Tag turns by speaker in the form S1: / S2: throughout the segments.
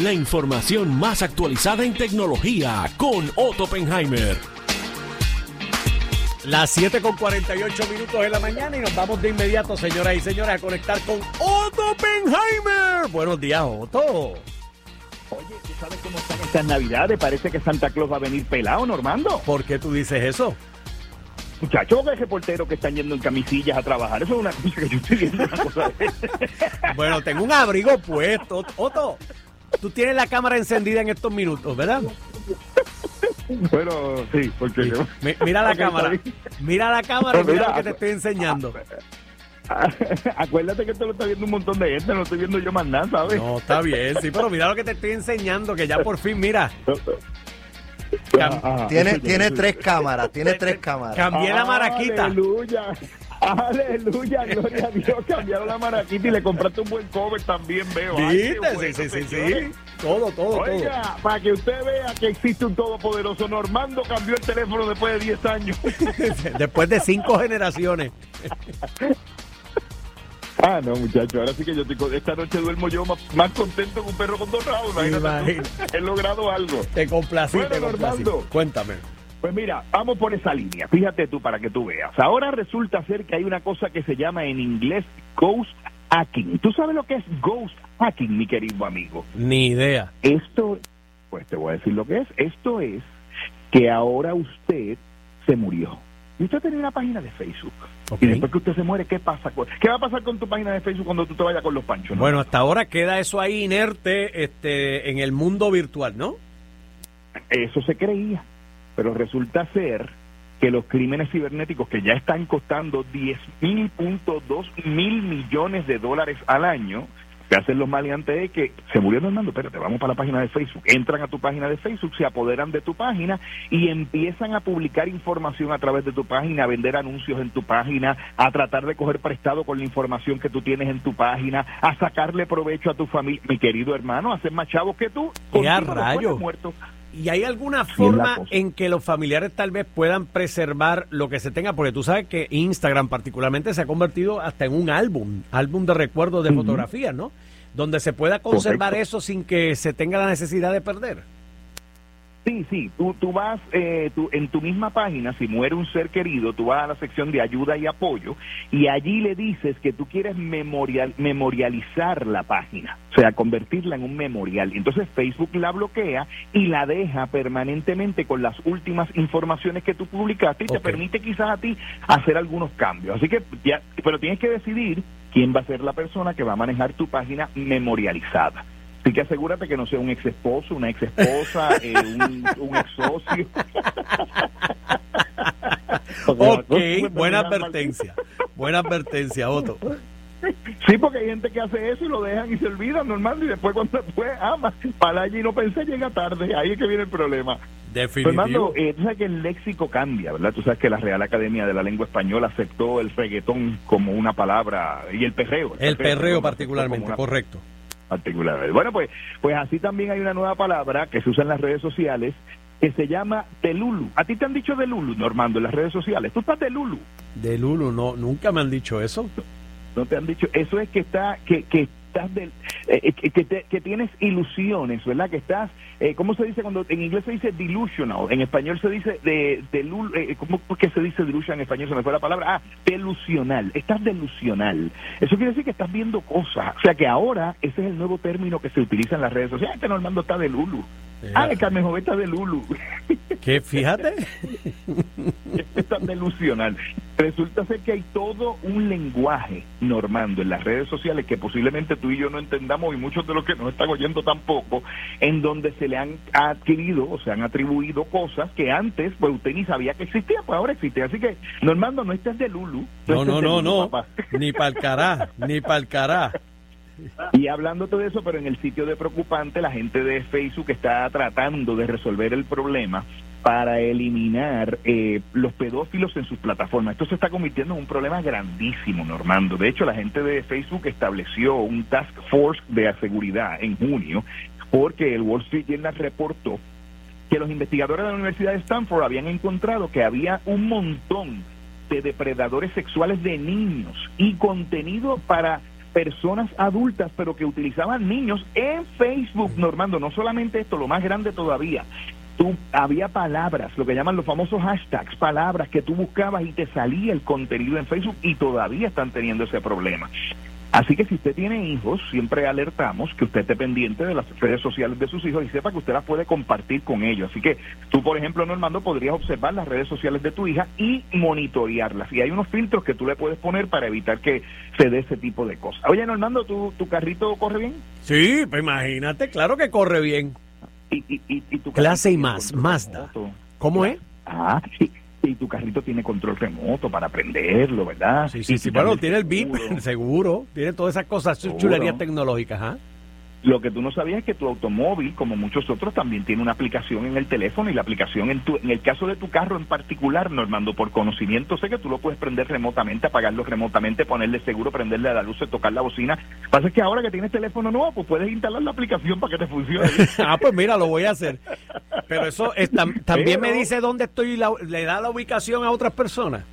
S1: la información más actualizada en tecnología con Otto Oppenheimer.
S2: Las 7 con 48 minutos de la mañana y nos vamos de inmediato, señoras y señores, a conectar con Otto Oppenheimer. Buenos días, Otto.
S3: Oye, ¿tú sabes cómo están estas navidades? Parece que Santa Claus va a venir pelado, Normando.
S2: ¿Por qué tú dices eso?
S3: Muchachos, que reporteros que están yendo en camisillas a trabajar, eso es una cosa que yo estoy viendo. Una cosa de...
S2: Bueno, tengo un abrigo puesto. Otto, tú tienes la cámara encendida en estos minutos, ¿verdad?
S3: bueno, sí, porque yo...
S2: Mi- Mira la cámara. Mira la cámara y mira
S3: Mira,
S2: lo que te estoy enseñando.
S3: Acuérdate que esto lo está viendo un montón de gente, no lo estoy viendo yo más nada, ¿sabes?
S2: No, está bien, sí, pero mira lo que te estoy enseñando, que ya por fin, mira, Cam-
S3: Ajá,
S4: Tiene,
S3: yo
S4: tiene tres cámaras, tiene tres cámaras.
S2: cambié la maraquita.
S3: Aleluya. Aleluya, gloria a Dios. Cambiaron la maraquita y le compraste un buen cover también, veo.
S2: Sí, sí, sí, sí. Todo, todo, todo.
S3: Oiga, para que usted vea que existe un todopoderoso, Normando cambió el teléfono después de 10 años.
S2: Después de cinco generaciones.
S3: ah, no, muchacho, ahora sí que yo estoy con- esta noche duermo yo más, más contento que un perro con dos rabos. He logrado algo.
S2: Te complací,
S3: Bueno,
S2: te complací.
S3: Normando.
S2: Cuéntame.
S3: Pues mira, vamos por esa línea. Fíjate tú para que tú veas. Ahora resulta ser que hay una cosa que se llama en inglés ghost hacking. ¿Tú sabes lo que es ghost hacking, mi querido amigo?
S2: Ni idea.
S3: Esto, pues te voy a decir lo que es. Esto es que ahora usted se murió. Y usted tenía una página de Facebook.
S2: Ok.
S3: Y después que usted se muere, ¿qué pasa? con- ¿Qué va a pasar con tu página de Facebook cuando tú te vayas con los panchos? no?
S2: Bueno, hasta ahora queda eso ahí inerte este, en el mundo virtual, ¿no?
S3: Eso se creía, pero resulta ser que los crímenes cibernéticos que ya están costando 10 mil punto dos mil millones de dólares al año, que hacen los maleantes es que se murió Normando, espérate, vamos para la página de Facebook, entran a tu página de Facebook, se apoderan de tu página y empiezan a publicar información a través de tu página, a vender anuncios en tu página, a tratar de coger prestado con la información que tú tienes en tu página, a sacarle provecho a tu familia, mi querido hermano, a ser más chavos que tú,
S2: ¡Qué a
S3: contigo después de
S2: rayos!
S3: muerto.
S2: ¿Y hay alguna forma en que los familiares tal vez puedan preservar lo que se tenga? Porque tú sabes que Instagram particularmente se ha convertido hasta en un álbum, álbum de recuerdos de fotografías, ¿no? Donde se pueda conservar
S3: Correcto.
S2: eso sin que se tenga la necesidad de perder.
S3: Sí, sí, tú, tú vas eh, tú, en tu misma página, si muere un ser querido, tú vas a la sección de ayuda y apoyo y allí le dices que tú quieres memorial, memorializar la página, o sea, convertirla en un memorial. Entonces Facebook la bloquea y la deja permanentemente con las últimas informaciones que tú publicaste y te permite quizás a ti hacer algunos cambios. Así que ya, pero tienes que decidir quién va a ser la persona que va a manejar tu página memorializada. Así que asegúrate que no sea un ex esposo, una ex esposa, eh, un, un ex socio.
S2: Ok, buena advertencia. Buena advertencia, Otto.
S3: Sí, porque hay gente que hace eso y lo dejan y se olvidan normal y después cuando después ama para allí no pensé llega tarde, ahí es que viene el problema.
S2: Definitivo.
S3: Fernando, eh, tú sabes que el léxico cambia, ¿verdad? Tú sabes que la Real Academia de la Lengua Española aceptó el reggaetón como una palabra y el perreo.
S2: El perreo
S3: perdón, aceptó
S2: particularmente,
S3: una
S2: correcto.
S3: Particular. Bueno, pues, pues así también hay una nueva palabra que se usa en las redes sociales que se llama delulu. ¿A ti te han dicho delulu, Normando, en las redes sociales? ¿Tú estás delulu?
S2: De Lulu, no, nunca me han dicho eso.
S3: ¿No te han dicho? Eso es que está que, que estás del, eh, que, que te- que tienes ilusiones, ¿verdad? Que estás, eh, ¿cómo se dice cuando en inglés se dice delusional? En español se dice de, delul- eh, ¿cómo es que se dice delusion en español? Se me fue la palabra. Ah, delusional. Estás delusional. Eso quiere decir que estás viendo cosas. O sea que ahora ese es el nuevo término que se utiliza en las redes sociales. Este Normando está de Lulu. Ah, el Carmen Jovet está de Lulu.
S2: Que fíjate.
S3: está delusional. Resulta ser que hay todo un lenguaje normando en las redes sociales que posiblemente tú y yo no entendamos y muchos de los que nos están oyendo tampoco, en donde se le han adquirido o se han atribuido cosas que antes pues usted ni sabía que existían, pues ahora existen. Así que, Normando, no estés de Lulu.
S2: No, no, no, no. Ni pa'l cará, ni pa'l cará.
S3: Y hablándote de eso, pero en el sitio de Preocupante, la gente de Facebook está tratando de resolver el problema para eliminar eh, los pedófilos en sus plataformas. Esto se está convirtiendo en un problema grandísimo, Normando. De hecho, la gente de Facebook estableció un task force de seguridad en junio porque el Wall Street Journal reportó que los investigadores de la Universidad de Stanford habían encontrado que había un montón de depredadores sexuales de niños y contenido para personas adultas, pero que utilizaban niños en Facebook, Normando. No solamente esto, lo más grande todavía. Tú, había palabras, lo que llaman los famosos hashtags, palabras que tú buscabas y te salía el contenido en Facebook y todavía están teniendo ese problema. Así que si usted tiene hijos, siempre alertamos que usted esté pendiente de las redes sociales de sus hijos y sepa que usted las puede compartir con ellos. Así que tú, por ejemplo, Normando, podrías observar las redes sociales de tu hija y monitorearlas. Y hay unos filtros que tú le puedes poner para evitar que se dé ese tipo de cosas. Oye, Normando, ¿tu, tu carrito corre bien?
S2: Sí, pues imagínate, claro que corre bien.
S3: Y, y, y, y tu
S2: Clase y más, Mazda. ¿Cómo es?
S3: Ah, sí. Y tu carrito tiene control remoto para prenderlo, ¿verdad?
S2: Sí, sí, sí. Bueno, tiene el VIP,
S3: seguro.
S2: Tiene todas esas cosas,
S3: Seguro.
S2: chulerías tecnológicas, ¿ah?
S3: Lo que tú no sabías es que tu automóvil, como muchos otros, también tiene una aplicación en el teléfono y la aplicación en tu, en el caso de tu carro en particular, Normando, por conocimiento, sé que tú lo puedes prender remotamente, apagarlo remotamente, ponerle seguro, prenderle a la luz, tocar la bocina. Pasa es que ahora que tienes teléfono nuevo, pues puedes instalar la aplicación para que te funcione.
S2: ah, pues mira, lo voy a hacer. Pero eso es tam- también me dice dónde estoy, y la- le da la ubicación a otras personas.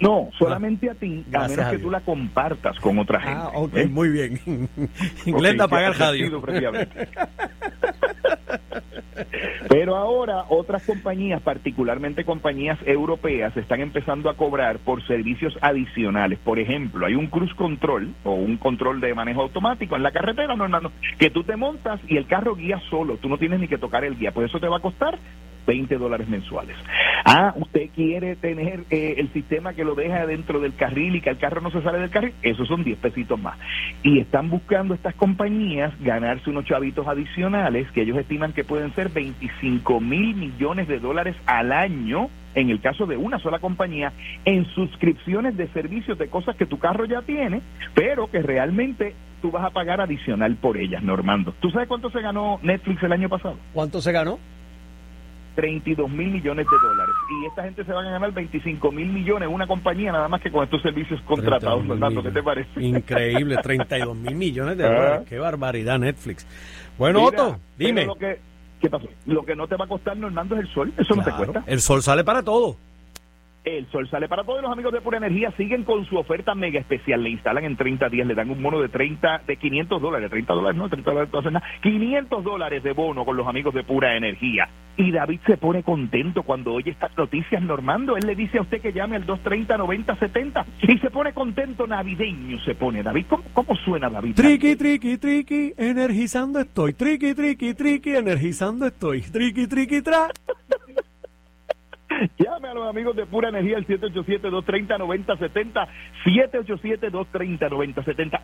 S3: No, solamente a ti, a menos
S2: a
S3: que tú la compartas con otra gente.
S2: Ah, ok,
S3: ¿eh?
S2: muy bien. Glenda,
S3: que ha
S2: radio.
S3: Pero ahora otras compañías, particularmente compañías europeas, están empezando a cobrar por servicios adicionales. Por ejemplo, hay un cruise control o un control de manejo automático en la carretera, no, hermano, que tú te montas y el carro guía solo. Tú no tienes ni que tocar el guía. Pues eso te va a costar 20 dólares mensuales. Ah, usted quiere tener eh, el sistema que lo deja dentro del carril y que el carro no se sale del carril, esos son 10 pesitos más. Y están buscando estas compañías ganarse unos chavitos adicionales que ellos estiman que pueden ser 25 mil millones de dólares al año en el caso de una sola compañía, en suscripciones de servicios de cosas que tu carro ya tiene, pero que realmente tú vas a pagar adicional por ellas, Normando. ¿Tú sabes cuánto se ganó Netflix el año pasado?
S2: ¿Cuánto se ganó?
S3: 32 mil millones de dólares. Y esta gente se van a ganar 25 mil millones, una compañía nada más que con estos servicios contratados,
S2: 32
S3: Fernando. ¿Qué te parece?
S2: Increíble, 32 mil millones de
S3: Ah.
S2: dólares. Qué barbaridad, Netflix. Bueno,
S3: Mira,
S2: Otto, dime.
S3: Lo que, ¿Qué pasó? Lo que no te va a costar, Normando, es el sol. Eso no te cuesta.
S2: El sol sale para todo.
S3: El sol sale para todos los amigos de Pura Energía. Siguen con su oferta mega especial. Le instalan en 30 días, le dan un bono de 30, de 500 dólares. 30 dólares, no, 30 dólares no hacen nada. 500 dólares de bono con los amigos de Pura Energía. Y David se pone contento cuando oye estas noticias, Normando. Él le dice a usted que llame al 230-9070 y se pone contento navideño, se pone. David, ¿cómo, cómo suena David?
S2: Triqui, triqui, triqui, energizando estoy. Triqui, triqui, triqui, energizando estoy. Triqui, triqui, tra.
S3: Llame a los amigos de Pura Energía al 787-230-9070. 787-230-9070.